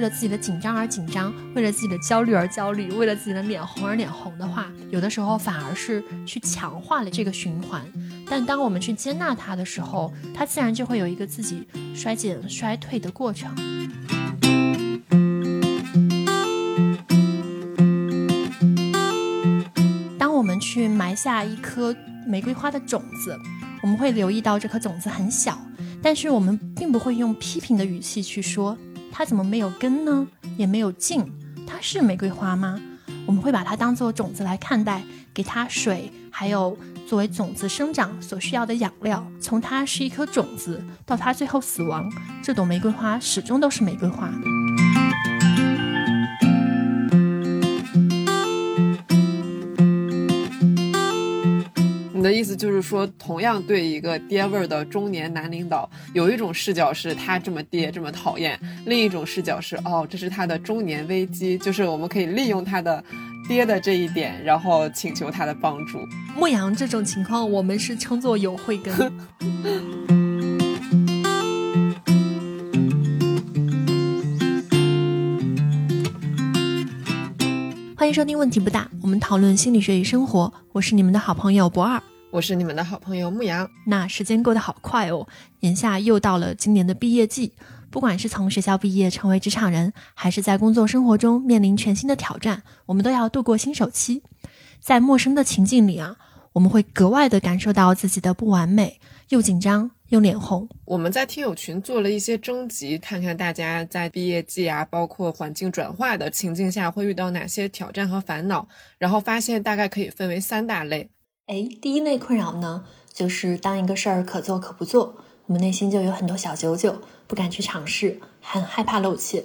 为了自己的紧张而紧张，为了自己的焦虑而焦虑，为了自己的脸红而脸红的话，有的时候反而是去强化了这个循环。但当我们去接纳它的时候，它自然就会有一个自己衰减、衰退的过程。当我们去埋下一颗玫瑰花的种子，我们会留意到这颗种子很小，但是我们并不会用批评的语气去说。它怎么没有根呢？也没有茎，它是玫瑰花吗？我们会把它当做种子来看待，给它水，还有作为种子生长所需要的养料。从它是一颗种子到它最后死亡，这朵玫瑰花始终都是玫瑰花。你的意思就是说，同样对一个爹味儿的中年男领导，有一种视角是他这么爹这么讨厌，另一种视角是哦，这是他的中年危机，就是我们可以利用他的爹的这一点，然后请求他的帮助。牧羊这种情况，我们是称作有慧根。欢迎收听《问题不大》，我们讨论心理学与生活。我是你们的好朋友博二。我是你们的好朋友牧羊。那时间过得好快哦，眼下又到了今年的毕业季。不管是从学校毕业成为职场人，还是在工作生活中面临全新的挑战，我们都要度过新手期。在陌生的情境里啊，我们会格外的感受到自己的不完美，又紧张又脸红。我们在听友群做了一些征集，看看大家在毕业季啊，包括环境转化的情境下会遇到哪些挑战和烦恼，然后发现大概可以分为三大类。哎，第一类困扰呢，就是当一个事儿可做可不做，我们内心就有很多小九九，不敢去尝试，很害怕露怯。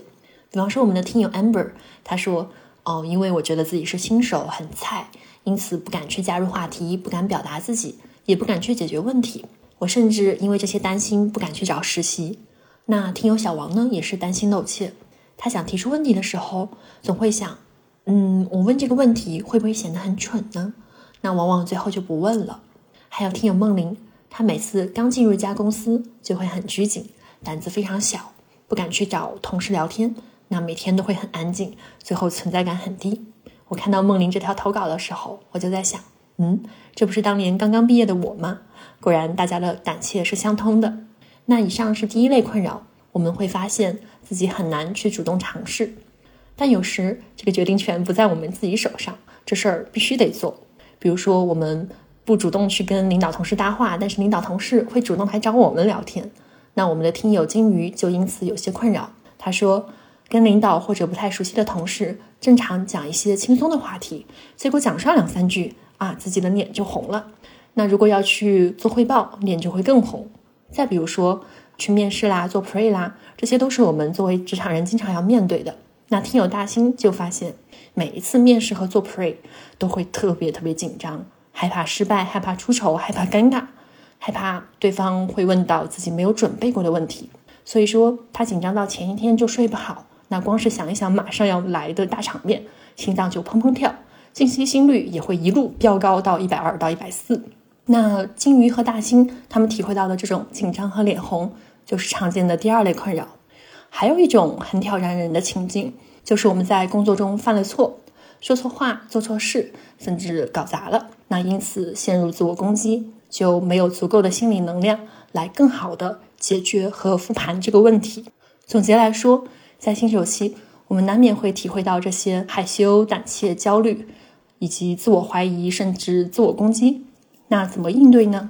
比方说，我们的听友 Amber，他说：“哦，因为我觉得自己是新手，很菜，因此不敢去加入话题，不敢表达自己，也不敢去解决问题。我甚至因为这些担心，不敢去找实习。”那听友小王呢，也是担心露怯，他想提出问题的时候，总会想：“嗯，我问这个问题会不会显得很蠢呢？”那往往最后就不问了。还有听友梦玲，她每次刚进入一家公司就会很拘谨，胆子非常小，不敢去找同事聊天。那每天都会很安静，最后存在感很低。我看到梦玲这条投稿的时候，我就在想，嗯，这不是当年刚刚毕业的我吗？果然大家的胆怯是相通的。那以上是第一类困扰，我们会发现自己很难去主动尝试，但有时这个决定权不在我们自己手上，这事儿必须得做。比如说，我们不主动去跟领导同事搭话，但是领导同事会主动来找我们聊天。那我们的听友金鱼就因此有些困扰。他说，跟领导或者不太熟悉的同事正常讲一些轻松的话题，结果讲上两三句啊，自己的脸就红了。那如果要去做汇报，脸就会更红。再比如说去面试啦、做 pre 啦，这些都是我们作为职场人经常要面对的。那听友大兴就发现。每一次面试和做 pre 都会特别特别紧张，害怕失败，害怕出丑，害怕尴尬，害怕对方会问到自己没有准备过的问题。所以说他紧张到前一天就睡不好。那光是想一想马上要来的大场面，心脏就砰砰跳，静息心率也会一路飙高到一百二到一百四。那金鱼和大兴他们体会到的这种紧张和脸红，就是常见的第二类困扰。还有一种很挑战人的情境。就是我们在工作中犯了错，说错话，做错事，甚至搞砸了，那因此陷入自我攻击，就没有足够的心理能量来更好的解决和复盘这个问题。总结来说，在新手期，我们难免会体会到这些害羞、胆怯、焦虑，以及自我怀疑，甚至自我攻击。那怎么应对呢？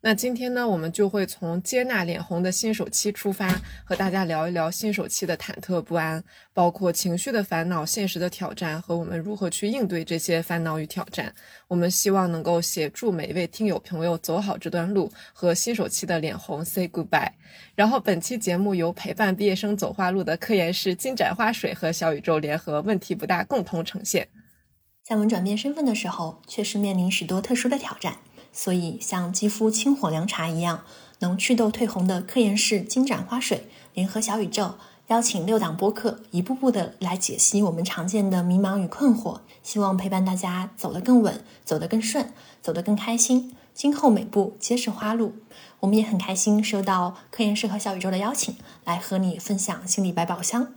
那今天呢，我们就会从接纳脸红的新手期出发，和大家聊一聊新手期的忐忑不安，包括情绪的烦恼、现实的挑战和我们如何去应对这些烦恼与挑战。我们希望能够协助每一位听友朋友走好这段路，和新手期的脸红 say goodbye。然后本期节目由陪伴毕业生走花路的科研室金盏花水和小宇宙联合问题不大共同呈现。在我们转变身份的时候，确实面临许多特殊的挑战。所以，像肌肤清火凉茶一样能祛痘退红的科颜氏金盏花水，联合小宇宙邀请六档播客，一步步的来解析我们常见的迷茫与困惑，希望陪伴大家走得更稳，走得更顺，走得更开心。今后每步皆是花路。我们也很开心收到科颜氏和小宇宙的邀请，来和你分享心理百宝箱。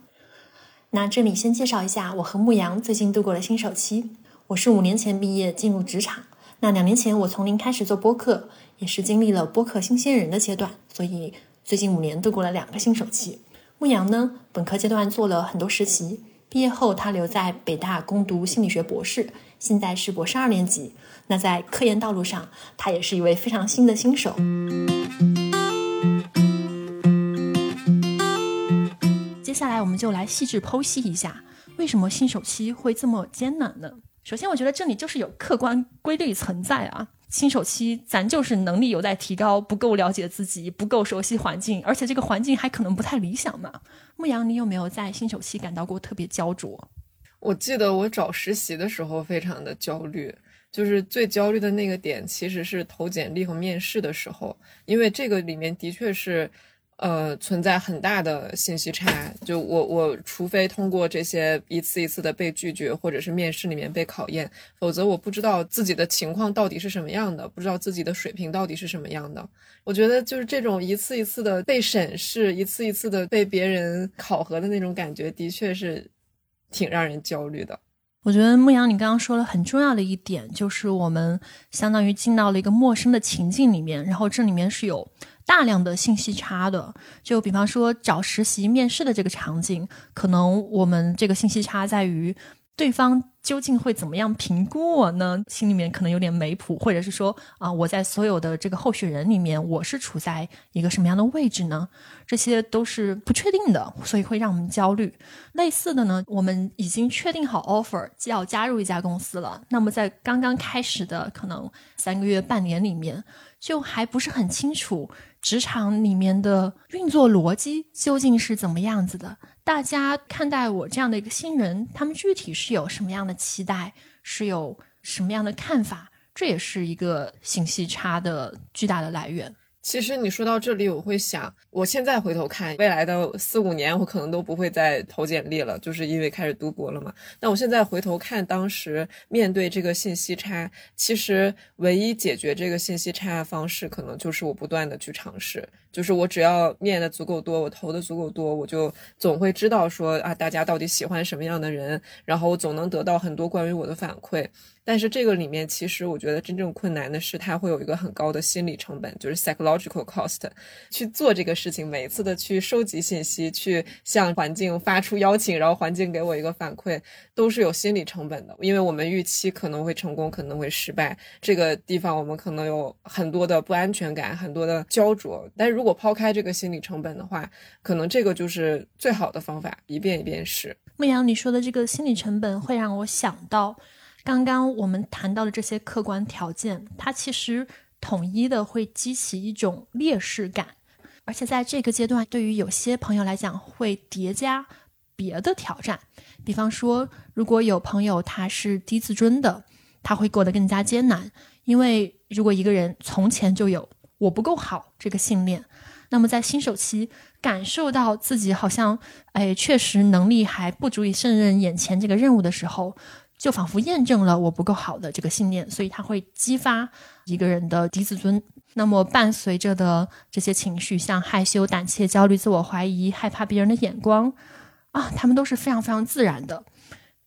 那这里先介绍一下我和牧羊最近度过了新手期。我是五年前毕业进入职场，那两年前我从零开始做播客，也是经历了播客新鲜人的阶段，所以最近五年度过了两个新手期。牧羊呢，本科阶段做了很多实习，毕业后他留在北大攻读心理学博士，现在是博士二年级。那在科研道路上，他也是一位非常新的新手。接下来我们就来细致剖析一下，为什么新手期会这么艰难呢？首先，我觉得这里就是有客观规律存在啊。新手期，咱就是能力有待提高，不够了解自己，不够熟悉环境，而且这个环境还可能不太理想嘛。牧羊，你有没有在新手期感到过特别焦灼？我记得我找实习的时候非常的焦虑，就是最焦虑的那个点其实是投简历和面试的时候，因为这个里面的确是。呃，存在很大的信息差。就我我，除非通过这些一次一次的被拒绝，或者是面试里面被考验，否则我不知道自己的情况到底是什么样的，不知道自己的水平到底是什么样的。我觉得就是这种一次一次的被审视，一次一次的被别人考核的那种感觉，的确是挺让人焦虑的。我觉得牧羊，你刚刚说了很重要的一点，就是我们相当于进到了一个陌生的情境里面，然后这里面是有。大量的信息差的，就比方说找实习面试的这个场景，可能我们这个信息差在于对方究竟会怎么样评估我呢？心里面可能有点没谱，或者是说啊，我在所有的这个候选人里面，我是处在一个什么样的位置呢？这些都是不确定的，所以会让我们焦虑。类似的呢，我们已经确定好 offer 要加入一家公司了，那么在刚刚开始的可能三个月、半年里面，就还不是很清楚。职场里面的运作逻辑究竟是怎么样子的？大家看待我这样的一个新人，他们具体是有什么样的期待，是有什么样的看法？这也是一个信息差的巨大的来源。其实你说到这里，我会想，我现在回头看未来的四五年，我可能都不会再投简历了，就是因为开始读博了嘛。那我现在回头看当时面对这个信息差，其实唯一解决这个信息差的方式，可能就是我不断的去尝试。就是我只要面的足够多，我投的足够多，我就总会知道说啊，大家到底喜欢什么样的人，然后我总能得到很多关于我的反馈。但是这个里面，其实我觉得真正困难的是，它会有一个很高的心理成本，就是 psychological cost，去做这个事情，每一次的去收集信息，去向环境发出邀请，然后环境给我一个反馈，都是有心理成本的。因为我们预期可能会成功，可能会失败，这个地方我们可能有很多的不安全感，很多的焦灼。但如如果抛开这个心理成本的话，可能这个就是最好的方法，一遍一遍试。牧羊，你说的这个心理成本会让我想到，刚刚我们谈到的这些客观条件，它其实统一的会激起一种劣势感，而且在这个阶段，对于有些朋友来讲，会叠加别的挑战。比方说，如果有朋友他是低自尊的，他会过得更加艰难，因为如果一个人从前就有。我不够好，这个信念。那么在新手期感受到自己好像，哎，确实能力还不足以胜任眼前这个任务的时候，就仿佛验证了我不够好的这个信念，所以它会激发一个人的低自尊。那么伴随着的这些情绪，像害羞、胆怯、焦虑、自我怀疑、害怕别人的眼光，啊，他们都是非常非常自然的。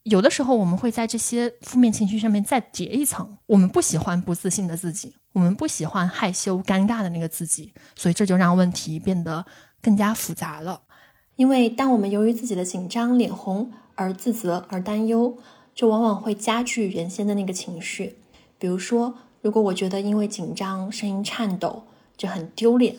有的时候，我们会在这些负面情绪上面再叠一层。我们不喜欢不自信的自己，我们不喜欢害羞尴尬的那个自己，所以这就让问题变得更加复杂了。因为当我们由于自己的紧张、脸红而自责而担忧，就往往会加剧原先的那个情绪。比如说，如果我觉得因为紧张声音颤抖，就很丢脸，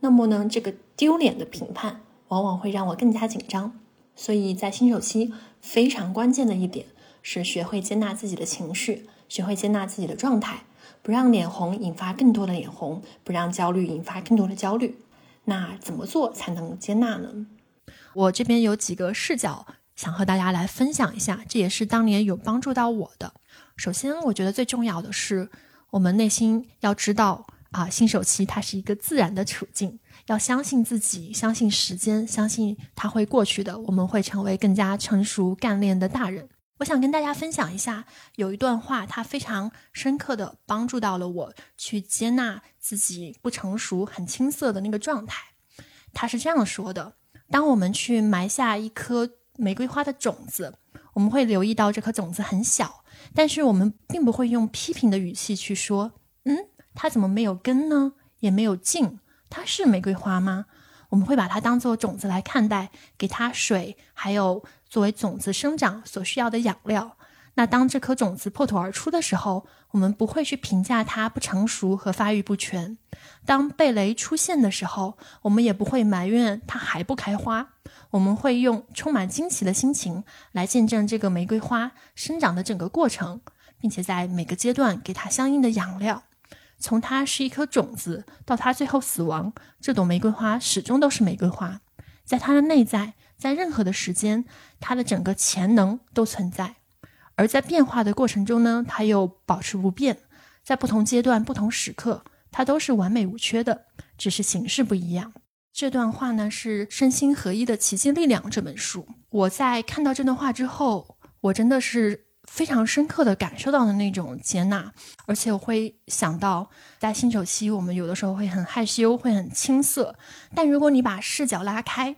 那么呢，这个丢脸的评判往往会让我更加紧张。所以在新手期。非常关键的一点是学会接纳自己的情绪，学会接纳自己的状态，不让脸红引发更多的脸红，不让焦虑引发更多的焦虑。那怎么做才能接纳呢？我这边有几个视角想和大家来分享一下，这也是当年有帮助到我的。首先，我觉得最重要的是，我们内心要知道啊，新手期它是一个自然的处境。要相信自己，相信时间，相信它会过去的。我们会成为更加成熟、干练的大人。我想跟大家分享一下，有一段话，它非常深刻的帮助到了我去接纳自己不成熟、很青涩的那个状态。他是这样说的：当我们去埋下一颗玫瑰花的种子，我们会留意到这颗种子很小，但是我们并不会用批评的语气去说：“嗯，它怎么没有根呢？也没有茎？它是玫瑰花吗？”我们会把它当做种子来看待，给它水，还有作为种子生长所需要的养料。那当这颗种子破土而出的时候，我们不会去评价它不成熟和发育不全；当贝雷出现的时候，我们也不会埋怨它还不开花。我们会用充满惊奇的心情来见证这个玫瑰花生长的整个过程，并且在每个阶段给它相应的养料。从它是一颗种子到它最后死亡，这朵玫瑰花始终都是玫瑰花。在它的内在，在任何的时间，它的整个潜能都存在。而在变化的过程中呢，它又保持不变，在不同阶段、不同时刻，它都是完美无缺的，只是形式不一样。这段话呢是《身心合一的奇迹力量》这本书。我在看到这段话之后，我真的是非常深刻的感受到的那种接纳，而且我会想到，在新手期，我们有的时候会很害羞，会很青涩，但如果你把视角拉开。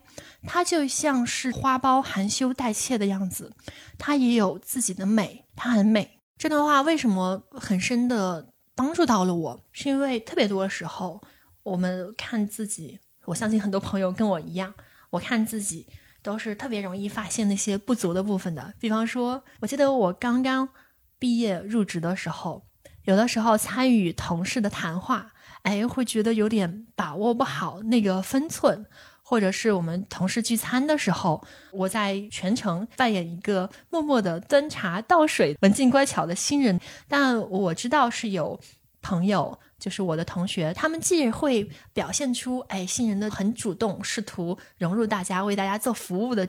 它就像是花苞含羞带怯的样子，它也有自己的美，它很美。这段话为什么很深的帮助到了我？是因为特别多的时候，我们看自己，我相信很多朋友跟我一样，我看自己都是特别容易发现那些不足的部分的。比方说，我记得我刚刚毕业入职的时候，有的时候参与同事的谈话，哎，会觉得有点把握不好那个分寸。或者是我们同事聚餐的时候，我在全程扮演一个默默的端茶倒水、文静乖巧的新人。但我知道是有朋友，就是我的同学，他们既会表现出哎新人的很主动，试图融入大家，为大家做服务的。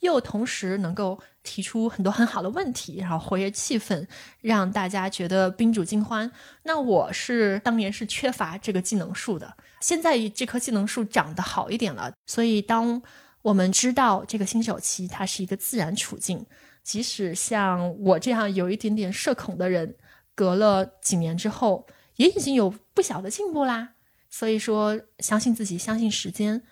又同时能够提出很多很好的问题，然后活跃气氛，让大家觉得宾主尽欢。那我是当年是缺乏这个技能树的，现在这棵技能树长得好一点了。所以当我们知道这个新手期它是一个自然处境，即使像我这样有一点点社恐的人，隔了几年之后，也已经有不小的进步啦。所以说，相信自己，相信时间，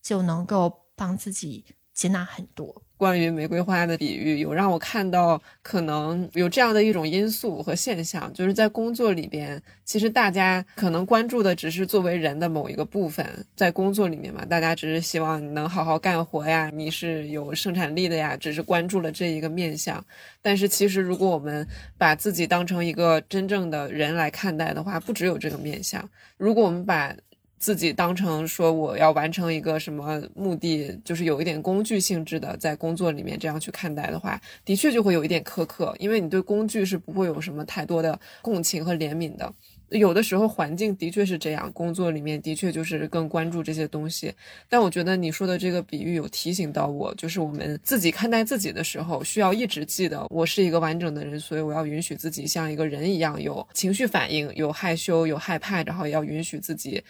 就能够帮自己。接纳很多关于玫瑰花的比喻，有让我看到可能有这样的一种因素和现象，就是在工作里边，其实大家可能关注的只是作为人的某一个部分，在工作里面嘛，大家只是希望你能好好干活呀，你是有生产力的呀，只是关注了这一个面相。但是其实，如果我们把自己当成一个真正的人来看待的话，不只有这个面相。如果我们把自己当成说我要完成一个什么目的，就是有一点工具性质的，在工作里面这样去看待的话，的确就会有一点苛刻，因为你对工具是不会有什么太多的共情和怜悯的。有的时候环境的确是这样，工作里面的确就是更关注这些东西。但我觉得你说的这个比喻有提醒到我，就是我们自己看待自己的时候，需要一直记得，我是一个完整的人，所以我要允许自己像一个人一样有情绪反应，有害羞，有害怕，然后也要允许自己。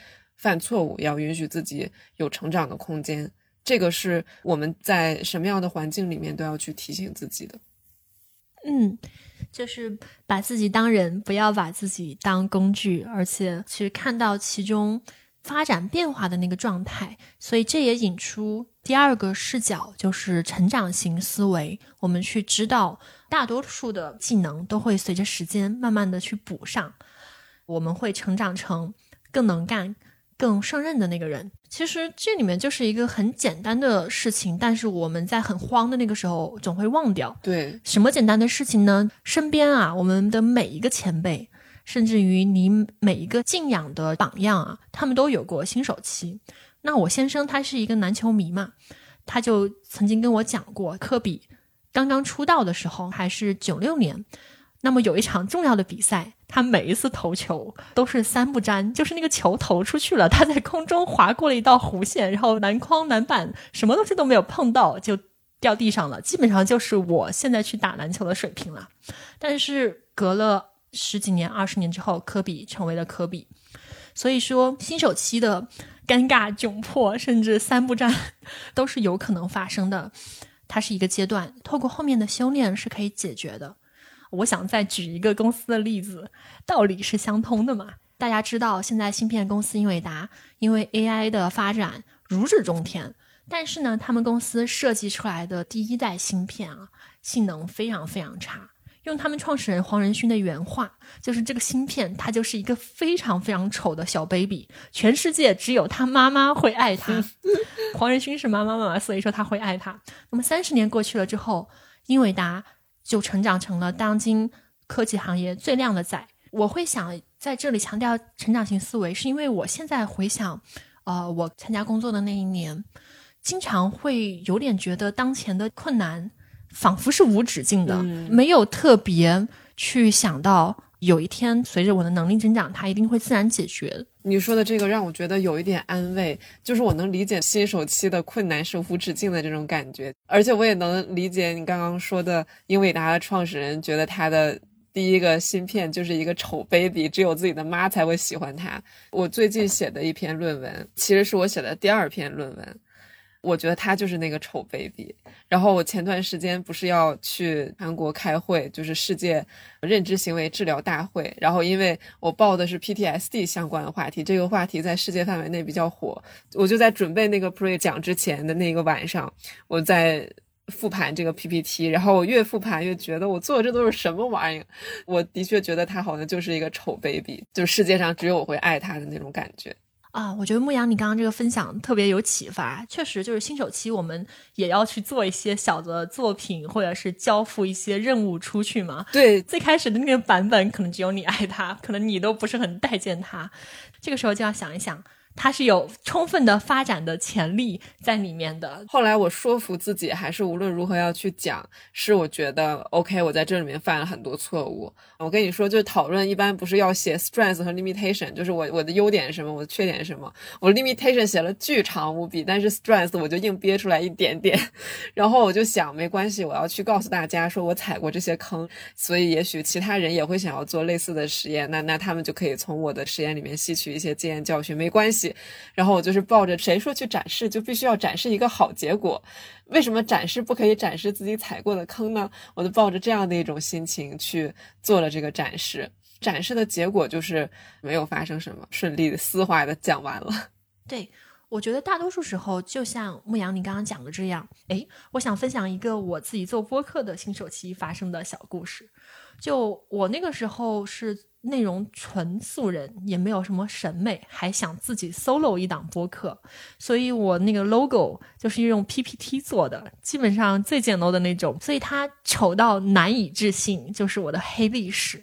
犯错误要允许自己有成长的空间，这个是我们在什么样的环境里面都要去提醒自己的。嗯，就是把自己当人，不要把自己当工具，而且去看到其中发展变化的那个状态。所以这也引出第二个视角，就是成长型思维。我们去知道，大多数的技能都会随着时间慢慢的去补上，我们会成长成更能干。更胜任的那个人，其实这里面就是一个很简单的事情，但是我们在很慌的那个时候总会忘掉。对，什么简单的事情呢？身边啊，我们的每一个前辈，甚至于你每一个敬仰的榜样啊，他们都有过新手期。那我先生他是一个篮球迷嘛，他就曾经跟我讲过，科比刚刚出道的时候还是九六年。那么有一场重要的比赛，他每一次投球都是三不沾，就是那个球投出去了，他在空中划过了一道弧线，然后篮筐、篮板什么东西都没有碰到，就掉地上了。基本上就是我现在去打篮球的水平了。但是隔了十几年、二十年之后，科比成为了科比。所以说，新手期的尴尬、窘迫，甚至三不沾，都是有可能发生的。它是一个阶段，透过后面的修炼是可以解决的。我想再举一个公司的例子，道理是相通的嘛？大家知道，现在芯片公司英伟达因为 AI 的发展如日中天，但是呢，他们公司设计出来的第一代芯片啊，性能非常非常差。用他们创始人黄仁勋的原话，就是这个芯片它就是一个非常非常丑的小 baby，全世界只有他妈妈会爱他。黄仁勋是妈妈嘛，所以说他会爱他。那么三十年过去了之后，英伟达就成长成了当今科技行业最靓的仔。我会想在这里强调成长型思维，是因为我现在回想，呃，我参加工作的那一年，经常会有点觉得当前的困难。仿佛是无止境的，没有特别去想到有一天随着我的能力增长，它一定会自然解决。你说的这个让我觉得有一点安慰，就是我能理解新手期的困难是无止境的这种感觉，而且我也能理解你刚刚说的英伟达的创始人觉得他的第一个芯片就是一个丑 baby，只有自己的妈才会喜欢它。我最近写的一篇论文，其实是我写的第二篇论文。我觉得他就是那个丑 baby。然后我前段时间不是要去韩国开会，就是世界认知行为治疗大会。然后因为我报的是 PTSD 相关的话题，这个话题在世界范围内比较火，我就在准备那个 pre 讲之前的那个晚上，我在复盘这个 PPT。然后我越复盘越觉得我做的这都是什么玩意儿？我的确觉得他好像就是一个丑 baby，就世界上只有我会爱他的那种感觉。啊，我觉得牧羊，你刚刚这个分享特别有启发。确实，就是新手期，我们也要去做一些小的作品，或者是交付一些任务出去嘛。对，最开始的那个版本，可能只有你爱他，可能你都不是很待见他。这个时候就要想一想。它是有充分的发展的潜力在里面的。后来我说服自己，还是无论如何要去讲。是我觉得 OK，我在这里面犯了很多错误。我跟你说，就是讨论一般不是要写 strength 和 limitation，就是我我的优点是什么，我的缺点是什么。我 limitation 写了巨长无比，但是 strength 我就硬憋出来一点点。然后我就想，没关系，我要去告诉大家说我踩过这些坑，所以也许其他人也会想要做类似的实验。那那他们就可以从我的实验里面吸取一些经验教训，没关系。然后我就是抱着谁说去展示就必须要展示一个好结果，为什么展示不可以展示自己踩过的坑呢？我就抱着这样的一种心情去做了这个展示，展示的结果就是没有发生什么，顺利的丝滑的讲完了。对，我觉得大多数时候就像牧羊你刚刚讲的这样，哎，我想分享一个我自己做播客的新手期发生的小故事，就我那个时候是。内容纯素人，也没有什么审美，还想自己 solo 一档播客，所以我那个 logo 就是用 PPT 做的，基本上最简陋的那种，所以它丑到难以置信，就是我的黑历史。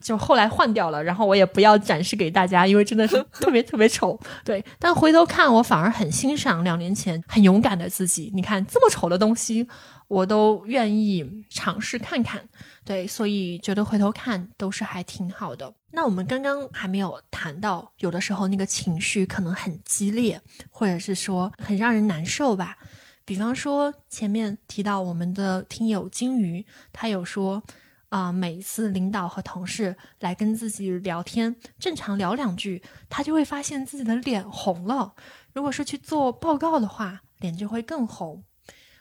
就后来换掉了，然后我也不要展示给大家，因为真的是 特别特别丑。对，但回头看，我反而很欣赏两年前很勇敢的自己。你看这么丑的东西，我都愿意尝试看看。对，所以觉得回头看都是还挺好的。那我们刚刚还没有谈到，有的时候那个情绪可能很激烈，或者是说很让人难受吧。比方说前面提到我们的听友金鱼，他有说。啊，每一次领导和同事来跟自己聊天，正常聊两句，他就会发现自己的脸红了。如果是去做报告的话，脸就会更红。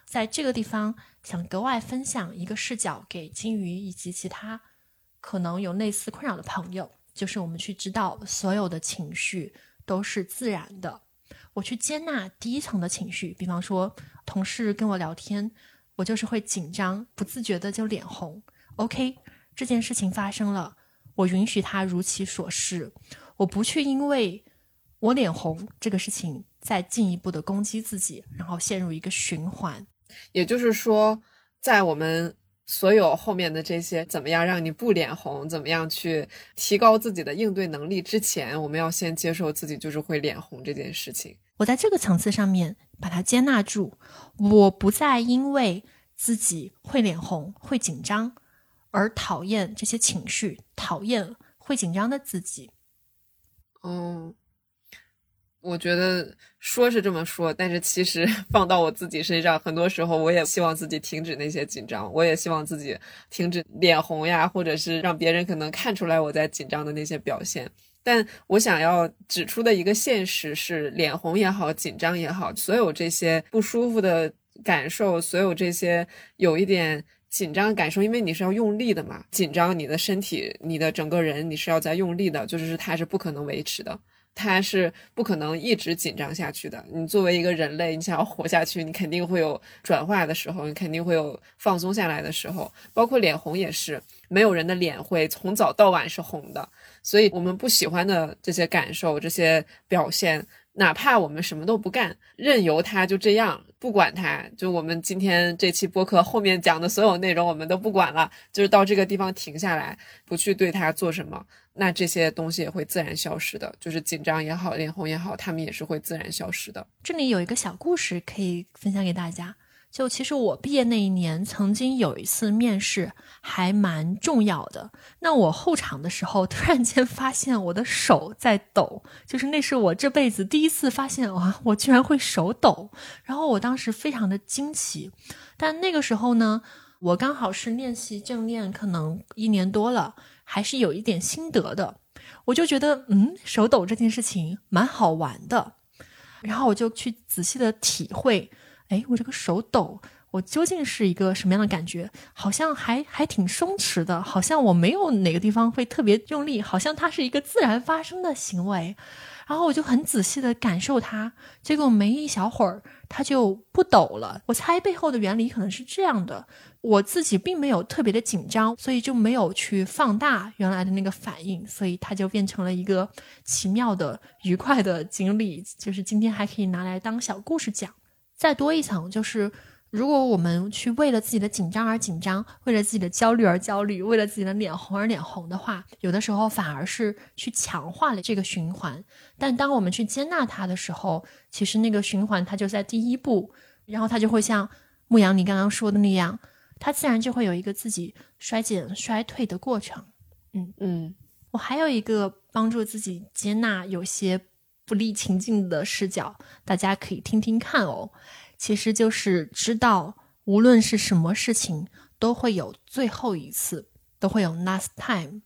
在这个地方，想格外分享一个视角给金鱼以及其他可能有类似困扰的朋友，就是我们去知道所有的情绪都是自然的。我去接纳第一层的情绪，比方说同事跟我聊天，我就是会紧张，不自觉的就脸红。OK，这件事情发生了，我允许他如其所是，我不去因为我脸红这个事情再进一步的攻击自己，然后陷入一个循环。也就是说，在我们所有后面的这些怎么样让你不脸红，怎么样去提高自己的应对能力之前，我们要先接受自己就是会脸红这件事情。我在这个层次上面把它接纳住，我不再因为自己会脸红、会紧张。而讨厌这些情绪，讨厌会紧张的自己。嗯，我觉得说是这么说，但是其实 放到我自己身上，很多时候我也希望自己停止那些紧张，我也希望自己停止脸红呀，或者是让别人可能看出来我在紧张的那些表现。但我想要指出的一个现实是，脸红也好，紧张也好，所有这些不舒服的感受，所有这些有一点。紧张感受，因为你是要用力的嘛，紧张你的身体，你的整个人，你是要在用力的，就是它是不可能维持的。它是不可能一直紧张下去的。你作为一个人类，你想要活下去，你肯定会有转化的时候，你肯定会有放松下来的时候。包括脸红也是，没有人的脸会从早到晚是红的。所以，我们不喜欢的这些感受、这些表现，哪怕我们什么都不干，任由它就这样，不管它。就我们今天这期播客后面讲的所有内容，我们都不管了，就是到这个地方停下来，不去对它做什么。那这些东西也会自然消失的，就是紧张也好，脸红也好，他们也是会自然消失的。这里有一个小故事可以分享给大家。就其实我毕业那一年，曾经有一次面试还蛮重要的。那我候场的时候，突然间发现我的手在抖，就是那是我这辈子第一次发现哇，我居然会手抖。然后我当时非常的惊奇，但那个时候呢，我刚好是练习正念，可能一年多了。还是有一点心得的，我就觉得，嗯，手抖这件事情蛮好玩的，然后我就去仔细的体会，哎，我这个手抖，我究竟是一个什么样的感觉？好像还还挺松弛的，好像我没有哪个地方会特别用力，好像它是一个自然发生的行为。然后我就很仔细的感受它，结果没一小会儿，它就不抖了。我猜背后的原理可能是这样的。我自己并没有特别的紧张，所以就没有去放大原来的那个反应，所以它就变成了一个奇妙的、愉快的经历。就是今天还可以拿来当小故事讲。再多一层，就是如果我们去为了自己的紧张而紧张，为了自己的焦虑而焦虑，为了自己的脸红而脸红的话，有的时候反而是去强化了这个循环。但当我们去接纳它的时候，其实那个循环它就在第一步，然后它就会像牧羊你刚刚说的那样。它自然就会有一个自己衰减、衰退的过程。嗯嗯，我还有一个帮助自己接纳有些不利情境的视角，大家可以听听看哦。其实就是知道，无论是什么事情，都会有最后一次，都会有 last time。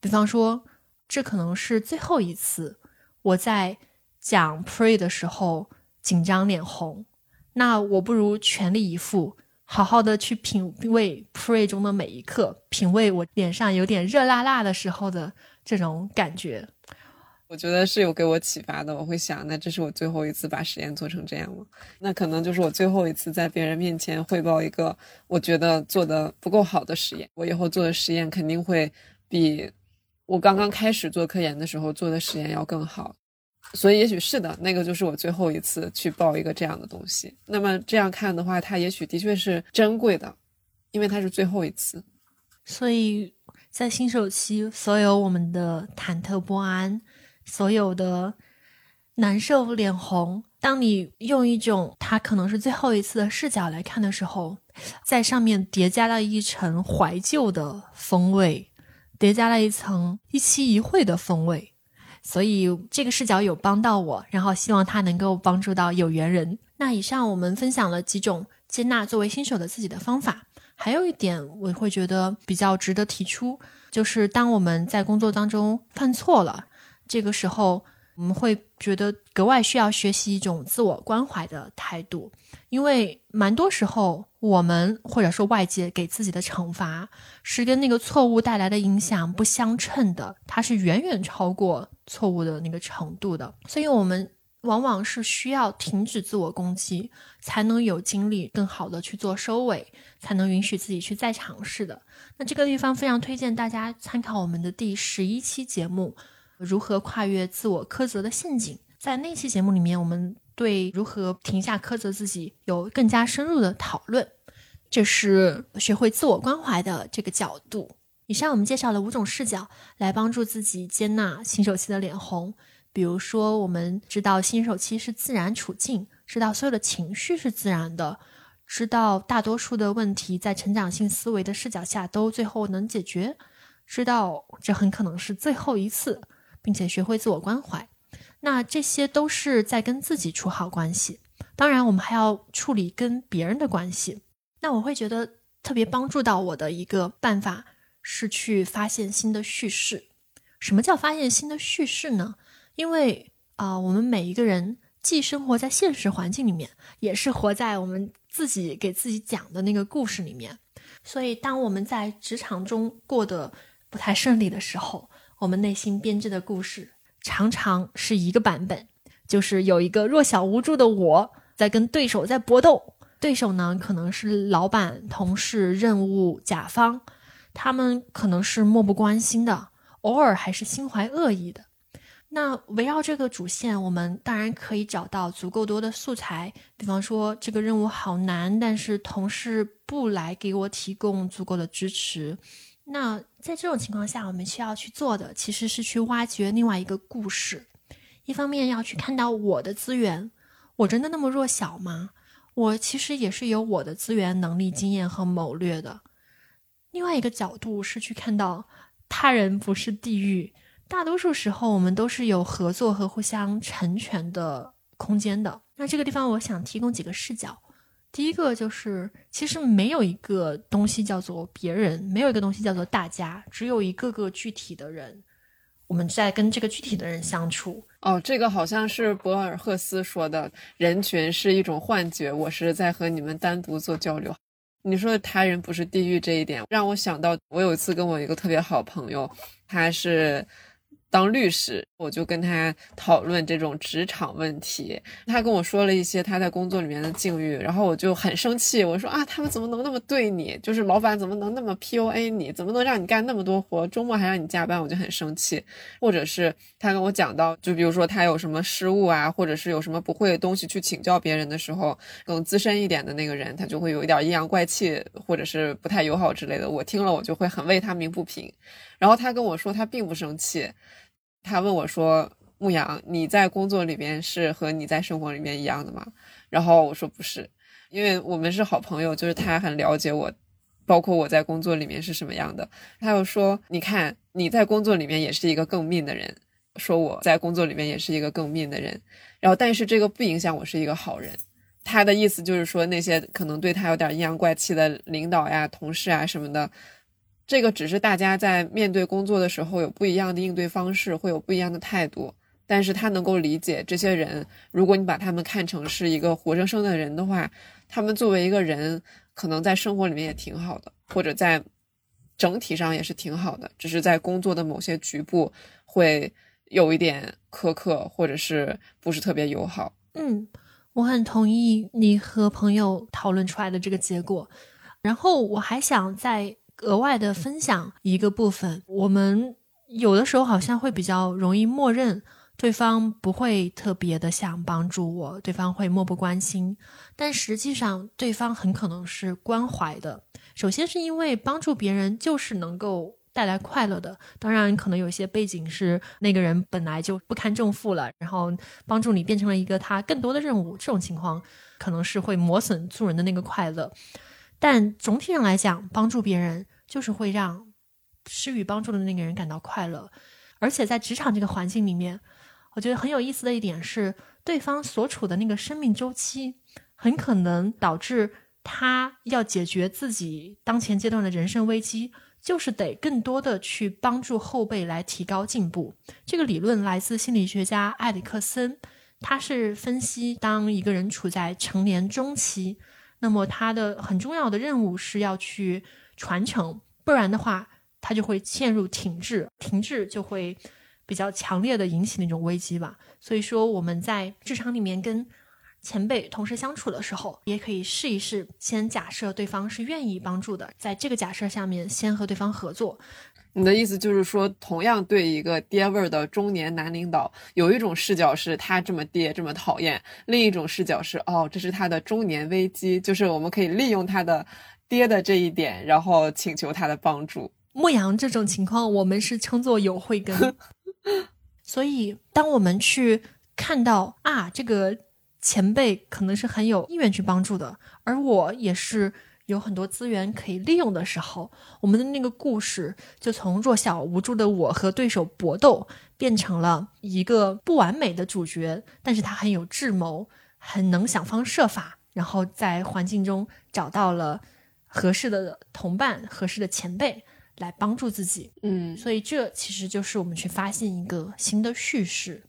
比方说，这可能是最后一次我在讲 pray 的时候紧张脸红，那我不如全力以赴。好好的去品味 pray 中的每一刻，品味我脸上有点热辣辣的时候的这种感觉。我觉得是有给我启发的。我会想，那这是我最后一次把实验做成这样吗？那可能就是我最后一次在别人面前汇报一个我觉得做的不够好的实验。我以后做的实验肯定会比我刚刚开始做科研的时候做的实验要更好。所以，也许是的，那个就是我最后一次去报一个这样的东西。那么这样看的话，它也许的确是珍贵的，因为它是最后一次。所以在新手期，所有我们的忐忑不安，所有的难受、脸红，当你用一种它可能是最后一次的视角来看的时候，在上面叠加了一层怀旧的风味，叠加了一层一期一会的风味。所以这个视角有帮到我，然后希望它能够帮助到有缘人。那以上我们分享了几种接纳作为新手的自己的方法，还有一点我会觉得比较值得提出，就是当我们在工作当中犯错了，这个时候。我们会觉得格外需要学习一种自我关怀的态度，因为蛮多时候我们或者说外界给自己的惩罚是跟那个错误带来的影响不相称的，它是远远超过错误的那个程度的。所以，我们往往是需要停止自我攻击，才能有精力更好的去做收尾，才能允许自己去再尝试的。那这个地方非常推荐大家参考我们的第十一期节目。如何跨越自我苛责的陷阱？在那期节目里面，我们对如何停下苛责自己有更加深入的讨论。这是学会自我关怀的这个角度。以上我们介绍了五种视角，来帮助自己接纳新手期的脸红。比如说，我们知道新手期是自然处境，知道所有的情绪是自然的，知道大多数的问题在成长性思维的视角下都最后能解决，知道这很可能是最后一次。并且学会自我关怀，那这些都是在跟自己处好关系。当然，我们还要处理跟别人的关系。那我会觉得特别帮助到我的一个办法是去发现新的叙事。什么叫发现新的叙事呢？因为啊，我们每一个人既生活在现实环境里面，也是活在我们自己给自己讲的那个故事里面。所以，当我们在职场中过得不太顺利的时候，我们内心编织的故事常常是一个版本，就是有一个弱小无助的我在跟对手在搏斗，对手呢可能是老板、同事、任务、甲方，他们可能是漠不关心的，偶尔还是心怀恶意的。那围绕这个主线，我们当然可以找到足够多的素材，比方说这个任务好难，但是同事不来给我提供足够的支持。那在这种情况下，我们需要去做的其实是去挖掘另外一个故事。一方面要去看到我的资源，我真的那么弱小吗？我其实也是有我的资源、能力、经验和谋略的。另外一个角度是去看到他人不是地狱。大多数时候，我们都是有合作和互相成全的空间的。那这个地方，我想提供几个视角。第一个就是，其实没有一个东西叫做别人，没有一个东西叫做大家，只有一个个具体的人。我们在跟这个具体的人相处。哦，这个好像是博尔赫斯说的，人群是一种幻觉。我是在和你们单独做交流。你说他人不是地狱这一点，让我想到，我有一次跟我一个特别好朋友，他是。当律师，我就跟他讨论这种职场问题。他跟我说了一些他在工作里面的境遇，然后我就很生气。我说啊，他们怎么能那么对你？就是老板怎么能那么 PUA 你？怎么能让你干那么多活？周末还让你加班，我就很生气。或者是他跟我讲到，就比如说他有什么失误啊，或者是有什么不会的东西去请教别人的时候，更资深一点的那个人，他就会有一点阴阳怪气，或者是不太友好之类的。我听了，我就会很为他鸣不平。然后他跟我说，他并不生气。他问我说：“牧羊，你在工作里面是和你在生活里面一样的吗？”然后我说：“不是，因为我们是好朋友，就是他很了解我，包括我在工作里面是什么样的。”他又说：“你看你在工作里面也是一个更命的人，说我在工作里面也是一个更命的人。然后，但是这个不影响我是一个好人。”他的意思就是说，那些可能对他有点阴阳怪气的领导呀、同事啊什么的。这个只是大家在面对工作的时候有不一样的应对方式，会有不一样的态度。但是他能够理解这些人，如果你把他们看成是一个活生生的人的话，他们作为一个人，可能在生活里面也挺好的，或者在整体上也是挺好的，只是在工作的某些局部会有一点苛刻，或者是不是特别友好。嗯，我很同意你和朋友讨论出来的这个结果。然后我还想在。额外的分享一个部分，我们有的时候好像会比较容易默认对方不会特别的想帮助我，对方会漠不关心，但实际上对方很可能是关怀的。首先是因为帮助别人就是能够带来快乐的，当然可能有些背景是那个人本来就不堪重负了，然后帮助你变成了一个他更多的任务，这种情况可能是会磨损助人的那个快乐。但总体上来讲，帮助别人就是会让施予帮助的那个人感到快乐，而且在职场这个环境里面，我觉得很有意思的一点是，对方所处的那个生命周期，很可能导致他要解决自己当前阶段的人生危机，就是得更多的去帮助后辈来提高进步。这个理论来自心理学家埃里克森，他是分析当一个人处在成年中期。那么他的很重要的任务是要去传承，不然的话，他就会陷入停滞，停滞就会比较强烈的引起那种危机吧。所以说，我们在职场里面跟前辈同事相处的时候，也可以试一试，先假设对方是愿意帮助的，在这个假设下面，先和对方合作。你的意思就是说，同样对一个爹味儿的中年男领导，有一种视角是他这么爹这么讨厌，另一种视角是哦，这是他的中年危机，就是我们可以利用他的爹的这一点，然后请求他的帮助。牧羊这种情况，我们是称作有慧根。所以，当我们去看到啊，这个前辈可能是很有意愿去帮助的，而我也是。有很多资源可以利用的时候，我们的那个故事就从弱小无助的我和对手搏斗，变成了一个不完美的主角，但是他很有智谋，很能想方设法，然后在环境中找到了合适的同伴、合适的前辈来帮助自己。嗯，所以这其实就是我们去发现一个新的叙事。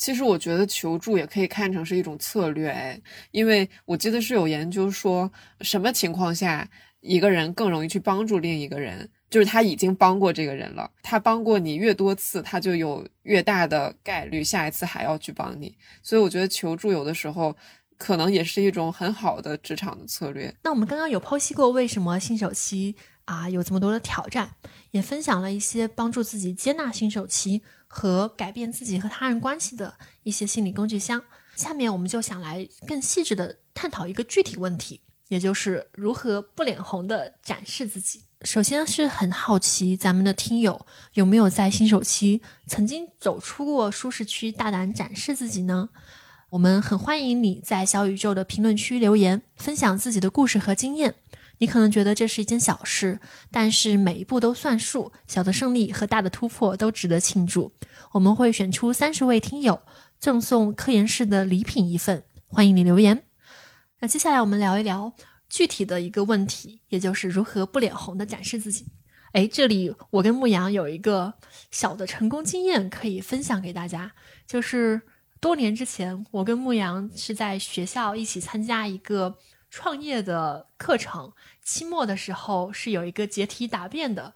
其实我觉得求助也可以看成是一种策略，哎，因为我记得是有研究说，什么情况下一个人更容易去帮助另一个人，就是他已经帮过这个人了。他帮过你越多次，他就有越大的概率下一次还要去帮你。所以我觉得求助有的时候可能也是一种很好的职场的策略。那我们刚刚有剖析过为什么新手期啊有这么多的挑战，也分享了一些帮助自己接纳新手期和改变自己和他人关系的一些心理工具箱。下面我们就想来更细致的探讨一个具体问题。也就是如何不脸红的展示自己。首先是很好奇，咱们的听友有没有在新手期曾经走出过舒适区，大胆展示自己呢？我们很欢迎你在小宇宙的评论区留言，分享自己的故事和经验。你可能觉得这是一件小事，但是每一步都算数，小的胜利和大的突破都值得庆祝。我们会选出三十位听友，赠送科研室的礼品一份。欢迎你留言。那接下来我们聊一聊具体的一个问题，也就是如何不脸红的展示自己。哎，这里我跟牧羊有一个小的成功经验可以分享给大家，就是多年之前，我跟牧羊是在学校一起参加一个创业的课程，期末的时候是有一个解题答辩的。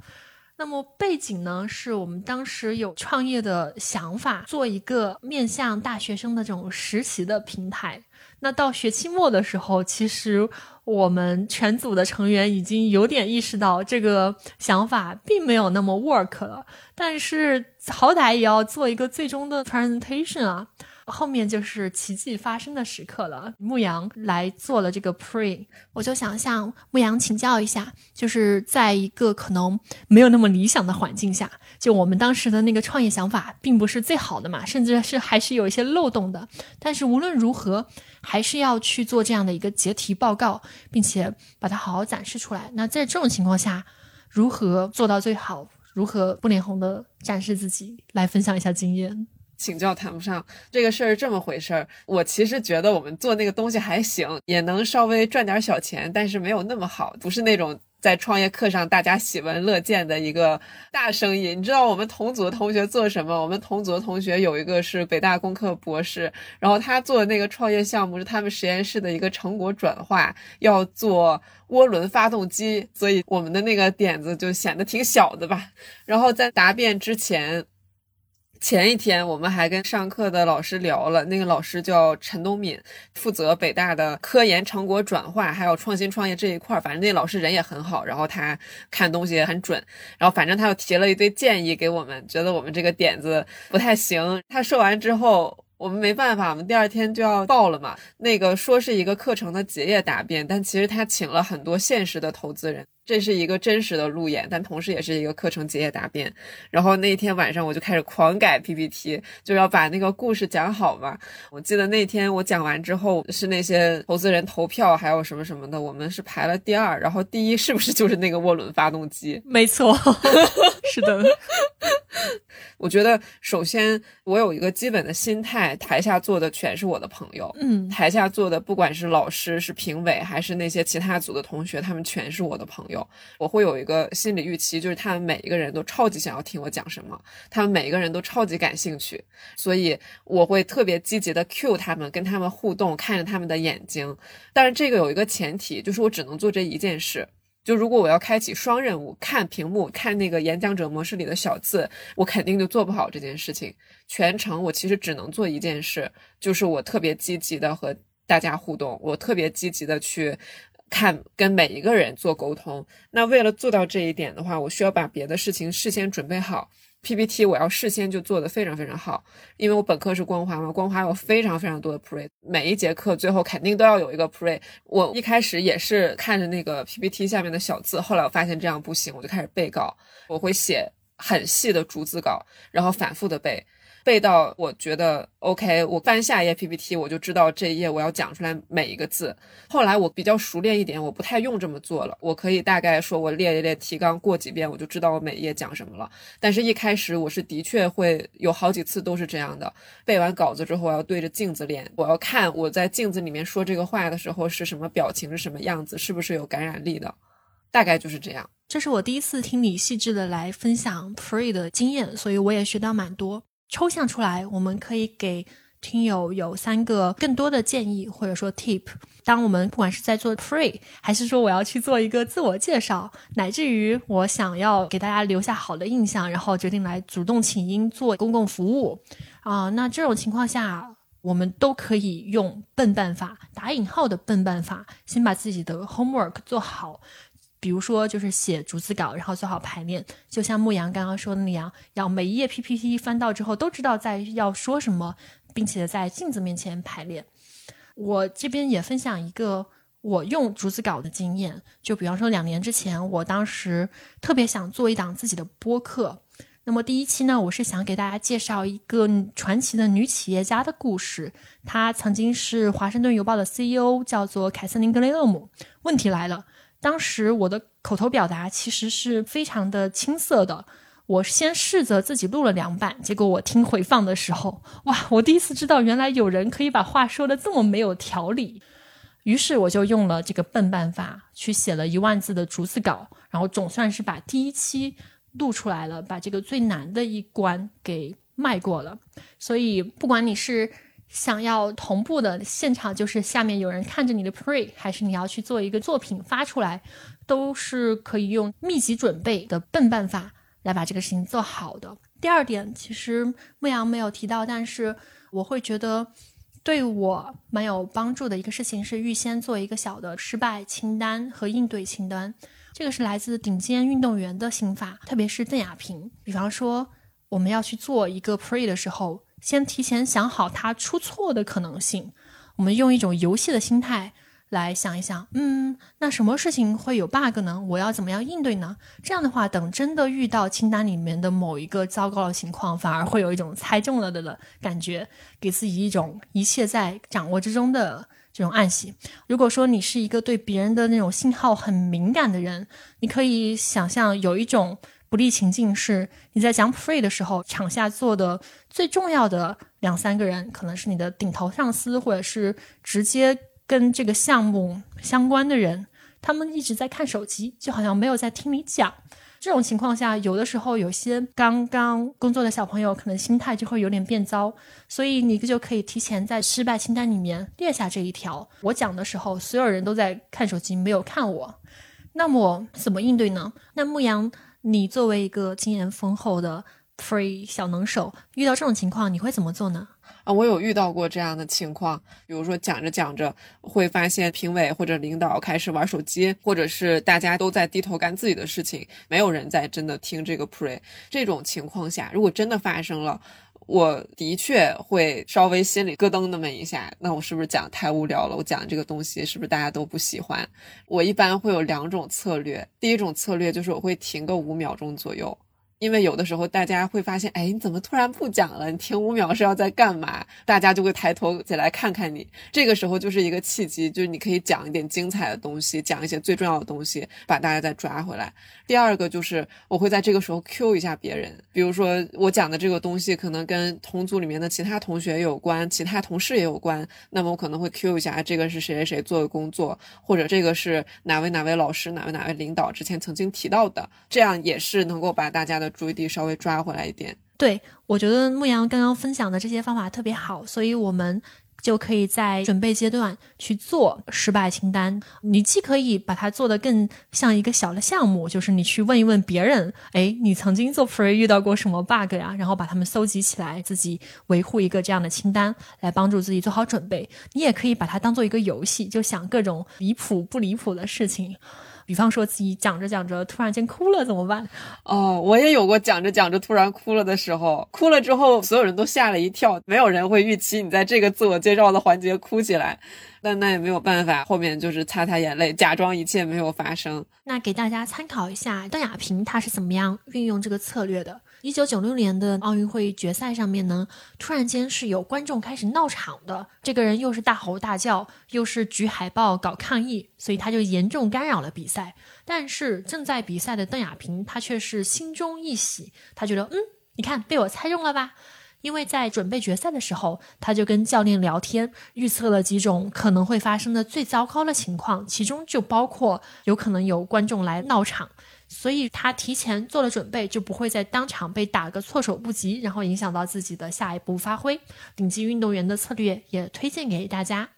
那么背景呢，是我们当时有创业的想法，做一个面向大学生的这种实习的平台。那到学期末的时候，其实我们全组的成员已经有点意识到这个想法并没有那么 work 了，但是好歹也要做一个最终的 presentation 啊。后面就是奇迹发生的时刻了，牧羊来做了这个 pre，我就想向牧羊请教一下，就是在一个可能没有那么理想的环境下，就我们当时的那个创业想法并不是最好的嘛，甚至是还是有一些漏洞的，但是无论如何。还是要去做这样的一个结题报告，并且把它好好展示出来。那在这种情况下，如何做到最好？如何不脸红的展示自己？来分享一下经验。请教谈不上这个事儿，这么回事儿。我其实觉得我们做那个东西还行，也能稍微赚点小钱，但是没有那么好，不是那种。在创业课上，大家喜闻乐见的一个大生意。你知道我们同组的同学做什么？我们同组的同学有一个是北大工科博士，然后他做的那个创业项目是他们实验室的一个成果转化，要做涡轮发动机，所以我们的那个点子就显得挺小的吧。然后在答辩之前。前一天我们还跟上课的老师聊了，那个老师叫陈东敏，负责北大的科研成果转化还有创新创业这一块儿。反正那老师人也很好，然后他看东西也很准，然后反正他又提了一堆建议给我们，觉得我们这个点子不太行。他说完之后。我们没办法，我们第二天就要报了嘛。那个说是一个课程的结业答辩，但其实他请了很多现实的投资人，这是一个真实的路演，但同时也是一个课程结业答辩。然后那天晚上我就开始狂改 PPT，就要把那个故事讲好嘛。我记得那天我讲完之后，是那些投资人投票，还有什么什么的，我们是排了第二，然后第一是不是就是那个涡轮发动机？没错，是的。我觉得首先我有一个基本的心态，台下坐的全是我的朋友，嗯，台下坐的不管是老师、是评委，还是那些其他组的同学，他们全是我的朋友。我会有一个心理预期，就是他们每一个人都超级想要听我讲什么，他们每一个人都超级感兴趣，所以我会特别积极的 cue 他们，跟他们互动，看着他们的眼睛。但是这个有一个前提，就是我只能做这一件事。就如果我要开启双任务，看屏幕，看那个演讲者模式里的小字，我肯定就做不好这件事情。全程我其实只能做一件事，就是我特别积极的和大家互动，我特别积极的去看跟每一个人做沟通。那为了做到这一点的话，我需要把别的事情事先准备好。PPT 我要事先就做的非常非常好，因为我本科是光华嘛，光华有非常非常多的 pray，每一节课最后肯定都要有一个 pray。我一开始也是看着那个 PPT 下面的小字，后来我发现这样不行，我就开始背稿，我会写很细的逐字稿，然后反复的背。背到我觉得 OK，我翻下一页 PPT，我就知道这一页我要讲出来每一个字。后来我比较熟练一点，我不太用这么做了。我可以大概说，我列一列提纲，过几遍我就知道我每一页讲什么了。但是，一开始我是的确会有好几次都是这样的。背完稿子之后，我要对着镜子练，我要看我在镜子里面说这个话的时候是什么表情，是什么样子，是不是有感染力的。大概就是这样。这是我第一次听你细致的来分享 Pre 的经验，所以我也学到蛮多。抽象出来，我们可以给听友有三个更多的建议或者说 tip。当我们不管是在做 pre，还是说我要去做一个自我介绍，乃至于我想要给大家留下好的印象，然后决定来主动请缨做公共服务啊，那这种情况下，我们都可以用笨办法（打引号的笨办法），先把自己的 homework 做好。比如说，就是写逐字稿，然后做好排练。就像牧羊刚刚说的那样，要每一页 PPT 翻到之后都知道在要说什么，并且在镜子面前排练。我这边也分享一个我用逐字稿的经验。就比方说，两年之前，我当时特别想做一档自己的播客。那么第一期呢，我是想给大家介绍一个传奇的女企业家的故事。她曾经是华盛顿邮报的 CEO，叫做凯瑟琳·格雷厄姆。问题来了。当时我的口头表达其实是非常的青涩的，我先试着自己录了两版，结果我听回放的时候，哇，我第一次知道原来有人可以把话说的这么没有条理。于是我就用了这个笨办法，去写了一万字的逐字稿，然后总算是把第一期录出来了，把这个最难的一关给迈过了。所以不管你是。想要同步的现场，就是下面有人看着你的 pre，还是你要去做一个作品发出来，都是可以用密集准备的笨办法来把这个事情做好的。第二点，其实牧羊没有提到，但是我会觉得对我蛮有帮助的一个事情是预先做一个小的失败清单和应对清单。这个是来自顶尖运动员的心法，特别是邓亚萍。比方说，我们要去做一个 pre 的时候。先提前想好它出错的可能性，我们用一种游戏的心态来想一想，嗯，那什么事情会有 bug 呢？我要怎么样应对呢？这样的话，等真的遇到清单里面的某一个糟糕的情况，反而会有一种猜中了的的感觉，给自己一种一切在掌握之中的这种暗喜。如果说你是一个对别人的那种信号很敏感的人，你可以想象有一种。不利情境是你在讲 free 的时候，场下坐的最重要的两三个人，可能是你的顶头上司，或者是直接跟这个项目相关的人，他们一直在看手机，就好像没有在听你讲。这种情况下，有的时候有些刚刚工作的小朋友，可能心态就会有点变糟，所以你就可以提前在失败清单里面列下这一条：我讲的时候，所有人都在看手机，没有看我。那么怎么应对呢？那牧羊。你作为一个经验丰厚的 pre 小能手，遇到这种情况你会怎么做呢？啊，我有遇到过这样的情况，比如说讲着讲着，会发现评委或者领导开始玩手机，或者是大家都在低头干自己的事情，没有人在真的听这个 pre。这种情况下，如果真的发生了。我的确会稍微心里咯噔那么一下，那我是不是讲太无聊了？我讲这个东西是不是大家都不喜欢？我一般会有两种策略，第一种策略就是我会停个五秒钟左右。因为有的时候大家会发现，哎，你怎么突然不讲了？你停五秒是要在干嘛？大家就会抬头起来看看你。这个时候就是一个契机，就是你可以讲一点精彩的东西，讲一些最重要的东西，把大家再抓回来。第二个就是我会在这个时候 Q 一下别人，比如说我讲的这个东西可能跟同组里面的其他同学有关，其他同事也有关，那么我可能会 Q 一下，这个是谁谁谁做的工作，或者这个是哪位哪位老师、哪位哪位领导之前曾经提到的，这样也是能够把大家的。注意力稍微抓回来一点。对我觉得牧羊刚刚分享的这些方法特别好，所以我们就可以在准备阶段去做失败清单。你既可以把它做得更像一个小的项目，就是你去问一问别人，哎，你曾经做 pre 遇到过什么 bug 呀？然后把它们搜集起来，自己维护一个这样的清单，来帮助自己做好准备。你也可以把它当做一个游戏，就想各种离谱不离谱的事情。比方说自己讲着讲着突然间哭了怎么办？哦，我也有过讲着讲着突然哭了的时候，哭了之后所有人都吓了一跳，没有人会预期你在这个自我介绍的环节哭起来，但那也没有办法，后面就是擦擦眼泪，假装一切没有发生。那给大家参考一下邓亚萍她是怎么样运用这个策略的。一九九六年的奥运会决赛上面呢，突然间是有观众开始闹场的。这个人又是大吼大叫，又是举海报搞抗议，所以他就严重干扰了比赛。但是正在比赛的邓亚萍，她却是心中一喜，她觉得，嗯，你看被我猜中了吧？因为在准备决赛的时候，他就跟教练聊天，预测了几种可能会发生的最糟糕的情况，其中就包括有可能有观众来闹场，所以他提前做了准备，就不会在当场被打个措手不及，然后影响到自己的下一步发挥。顶级运动员的策略也推荐给大家。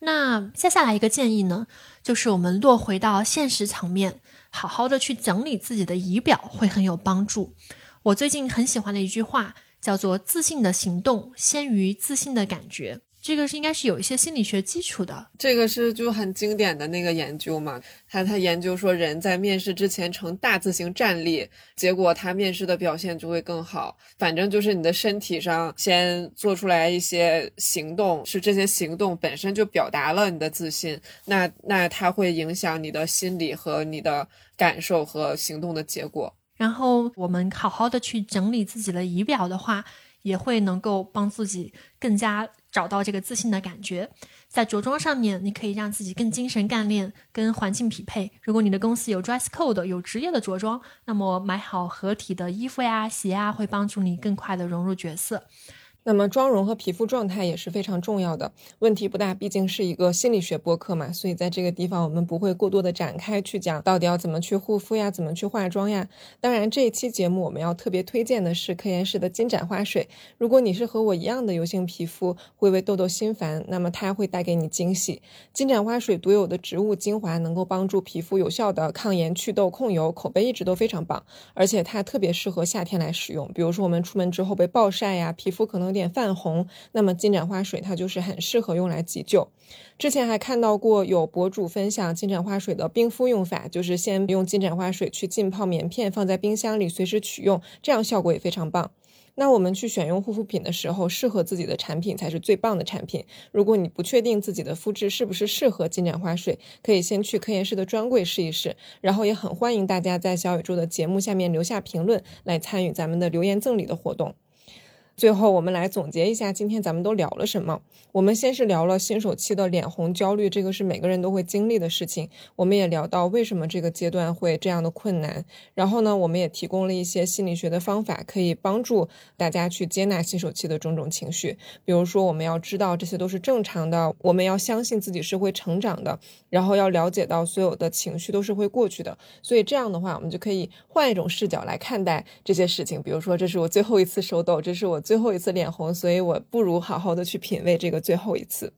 那接下来一个建议呢，就是我们落回到现实层面，好好的去整理自己的仪表，会很有帮助。我最近很喜欢的一句话叫做“自信的行动先于自信的感觉”，这个是应该是有一些心理学基础的。这个是就很经典的那个研究嘛，他他研究说人在面试之前呈大字形站立，结果他面试的表现就会更好。反正就是你的身体上先做出来一些行动，是这些行动本身就表达了你的自信，那那它会影响你的心理和你的感受和行动的结果。然后我们好好的去整理自己的仪表的话，也会能够帮自己更加找到这个自信的感觉。在着装上面，你可以让自己更精神干练，跟环境匹配。如果你的公司有 dress code，有职业的着装，那么买好合体的衣服呀、鞋啊，会帮助你更快的融入角色。那么妆容和皮肤状态也是非常重要的，问题不大，毕竟是一个心理学播客嘛，所以在这个地方我们不会过多的展开去讲到底要怎么去护肤呀，怎么去化妆呀。当然这一期节目我们要特别推荐的是科颜氏的金盏花水，如果你是和我一样的油性皮肤，会为痘痘心烦，那么它会带给你惊喜。金盏花水独有的植物精华能够帮助皮肤有效的抗炎祛痘控油，口碑一直都非常棒，而且它特别适合夏天来使用，比如说我们出门之后被暴晒呀，皮肤可能。点泛红，那么金盏花水它就是很适合用来急救。之前还看到过有博主分享金盏花水的冰敷用法，就是先用金盏花水去浸泡棉片，放在冰箱里随时取用，这样效果也非常棒。那我们去选用护肤品的时候，适合自己的产品才是最棒的产品。如果你不确定自己的肤质是不是适合金盏花水，可以先去科颜氏的专柜试一试。然后也很欢迎大家在小宇宙的节目下面留下评论，来参与咱们的留言赠礼的活动。最后，我们来总结一下今天咱们都聊了什么。我们先是聊了新手期的脸红焦虑，这个是每个人都会经历的事情。我们也聊到为什么这个阶段会这样的困难。然后呢，我们也提供了一些心理学的方法，可以帮助大家去接纳新手期的种种情绪。比如说，我们要知道这些都是正常的，我们要相信自己是会成长的，然后要了解到所有的情绪都是会过去的。所以这样的话，我们就可以换一种视角来看待这些事情。比如说，这是我最后一次收痘，这是我。最后一次脸红，所以我不如好好的去品味这个最后一次。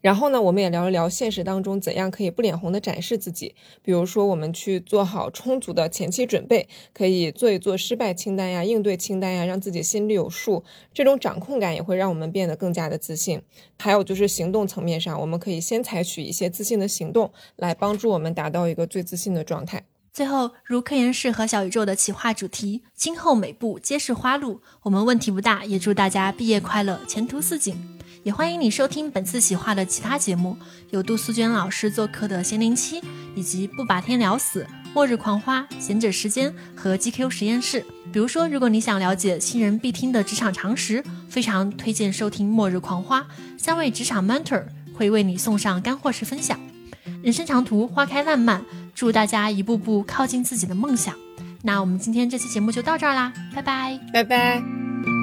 然后呢，我们也聊一聊现实当中怎样可以不脸红的展示自己。比如说，我们去做好充足的前期准备，可以做一做失败清单呀、应对清单呀，让自己心里有数。这种掌控感也会让我们变得更加的自信。还有就是行动层面上，我们可以先采取一些自信的行动，来帮助我们达到一个最自信的状态。最后，如科研室和小宇宙的企划主题，今后每步皆是花路。我们问题不大，也祝大家毕业快乐，前途似锦。也欢迎你收听本次企划的其他节目，有杜苏娟老师做客的《闲灵期》，以及不把天聊死、末日狂花、闲者时间和 GQ 实验室。比如说，如果你想了解新人必听的职场常识，非常推荐收听《末日狂花》，三位职场 mentor 会为你送上干货式分享。人生长途，花开烂漫。祝大家一步步靠近自己的梦想。那我们今天这期节目就到这儿啦，拜拜，拜拜。